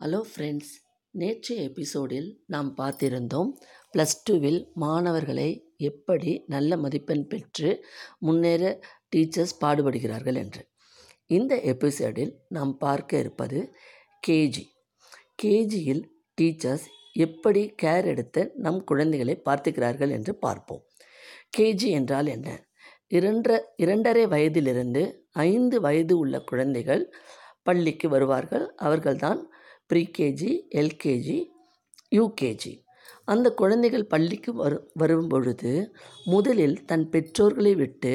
Hello friends நேற்றைய எபிசோடில் நாம் பார்த்திருந்தோம் ப்ளஸ் டூவில் மாணவர்களை எப்படி நல்ல மதிப்பெண் பெற்று முன்னேற டீச்சர்ஸ் பாடுபடுகிறார்கள் என்று. இந்த எபிசோடில் நாம் பார்க்க இருப்பது கேஜி கேஜியில் டீச்சர்ஸ் எப்படி கேர் எடுத்து நம் குழந்தைகளை பார்த்துக்கிறார்கள் என்று பார்ப்போம். கேஜி என்றால் என்ன? இரண்டரை இரண்டரை வயதிலிருந்து ஐந்து வயது உள்ள குழந்தைகள் பள்ளிக்கு வருவார்கள். அவர்கள்தான் ப்ரீகேஜி எல்கேஜி யூகேஜி. அந்த குழந்தைகள் பள்ளிக்கு வரு வரும் பொழுது முதலில் தன் பெற்றோர்களை விட்டு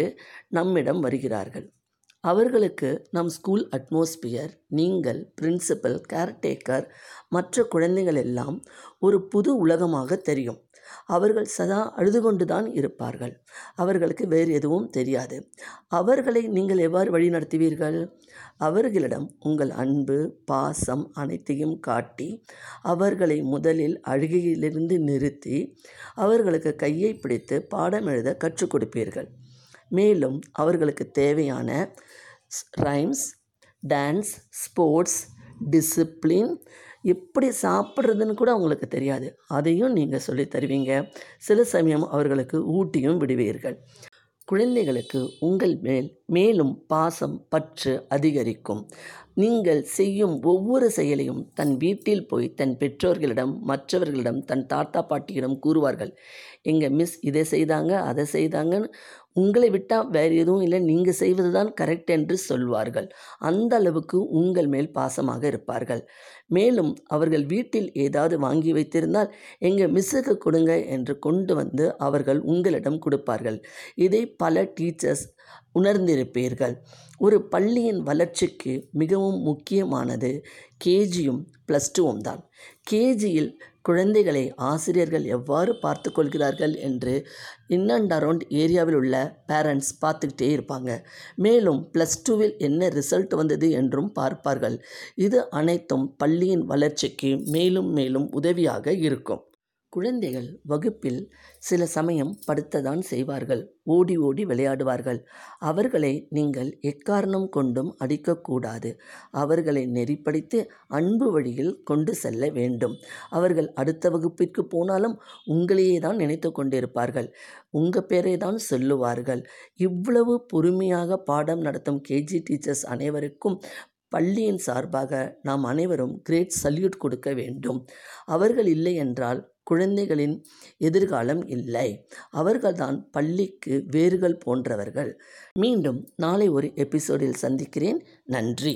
நம்மிடம் வருகிறார்கள். அவர்களுக்கு நம் ஸ்கூல் அட்மாஸ்பியர் நீங்கள் பிரின்சிபல் கேர்டேக்கர் மற்ற குழந்தைகள் எல்லாம் ஒரு புது உலகமாக தெரியும். அவர்கள் சதா அழுது கொண்டு தான் இருப்பார்கள். அவர்களுக்கு வேறு எதுவும் தெரியாது. அவர்களை நீங்கள் எவ்வாறு வழி நடத்துவீர்கள் அவர்களிடம் உங்கள் அன்பு பாசம் அனைத்தையும் காட்டி அவர்களை முதலில் அழுகையிலிருந்து நிறுத்தி அவர்களுக்கு கையை பிடித்து பாடம் எழுத கற்றுக் கொடுப்பீர்கள். மேலும் அவர்களுக்கு தேவையான ரைம்ஸ் டான்ஸ் ஸ்போர்ட்ஸ் டிசிப்ளின் எப்படி சாப்பிட்றதுன்னு கூட அவங்களுக்கு தெரியாது. அதையும் நீங்கள் சொல்லி தருவீங்க. சில சமயம் அவர்களுக்கு ஊட்டியும் விடுவீர்கள். குழந்தைகளுக்கு உங்கள் மேல் மேலும் பாசம் பற்று அதிகரிக்கும். நீங்கள் செய்யும் ஒவ்வொரு செயலையும் தன் வீட்டில் போய் தன் பெற்றோர்களிடம் மற்றவர்களிடம் தன் தாத்தா பாட்டியிடம் கூறுவார்கள். எங்கள் மிஸ் இதை செய்தாங்க அதை செய்தாங்கன்னு உங்களை விட்டால் வேறு எதுவும் இல்லை நீங்கள் செய்வது தான் கரெக்ட் என்று சொல்வார்கள். அந்த அளவுக்கு உங்கள் மேல் பாசமாக இருப்பார்கள். மேலும் அவர்கள் வீட்டில் ஏதாவது வாங்கி வைத்திருந்தால் எங்கள் மிஸ்ஸுக்கு கொடுங்க என்று கொண்டு வந்து அவர்கள் உங்களிடம் கொடுப்பார்கள். இதை பல டீச்சர்ஸ் உணர்ந்திருப்பீர்கள். ஒரு பள்ளியின் வளர்ச்சிக்கு மிகவும் முக்கியமானது கேஜியும் ப்ளஸ் டூவும் தான். கேஜியில் குழந்தைகளை ஆசிரியர்கள் எவ்வாறு பார்த்து கொள்கிறார்கள் என்று இன் அண்ட் அரவுண்ட் ஏரியாவில் உள்ள பேரண்ட்ஸ் பார்த்துக்கிட்டே இருப்பாங்க. மேலும் ப்ளஸ் டூவில் என்ன ரிசல்ட் வந்தது என்றும் பார்ப்பார்கள். இது அனைத்தும் பள்ளியின் வளர்ச்சிக்கு மேலும் மேலும் உதவியாக இருக்கும். குழந்தைகள் வகுப்பில் சில சமயம் படுத்ததான் செய்வார்கள். ஓடி ஓடி விளையாடுவார்கள். அவர்களை நீங்கள் எக்காரணம் கொண்டும் அடிக்கக்கூடாது. அவர்களை நெறிப்படுத்தி அன்பு வழியில் கொண்டு செல்ல வேண்டும். அவர்கள் அடுத்த வகுப்பிற்கு போனாலும் உங்களையே தான் நினைத்து கொண்டிருப்பார்கள். உங்கள் பேரை தான் சொல்லுவார்கள். இவ்வளவு பொறுமையாக பாடம் நடத்தும் கேஜி டீச்சர்ஸ் அனைவருக்கும் பள்ளியின் சார்பாக நாம் அனைவரும் கிரேட் சல்யூட் கொடுக்க வேண்டும். அவர்கள் இல்லை என்றால் குழந்தைகளின் எதிர்காலம் இல்லை. அவர்கள்தான் பள்ளிக்கு வேர்கள் போன்றவர்கள். மீண்டும் நாளை ஒரு எபிசோடில் சந்திக்கிறேன். நன்றி.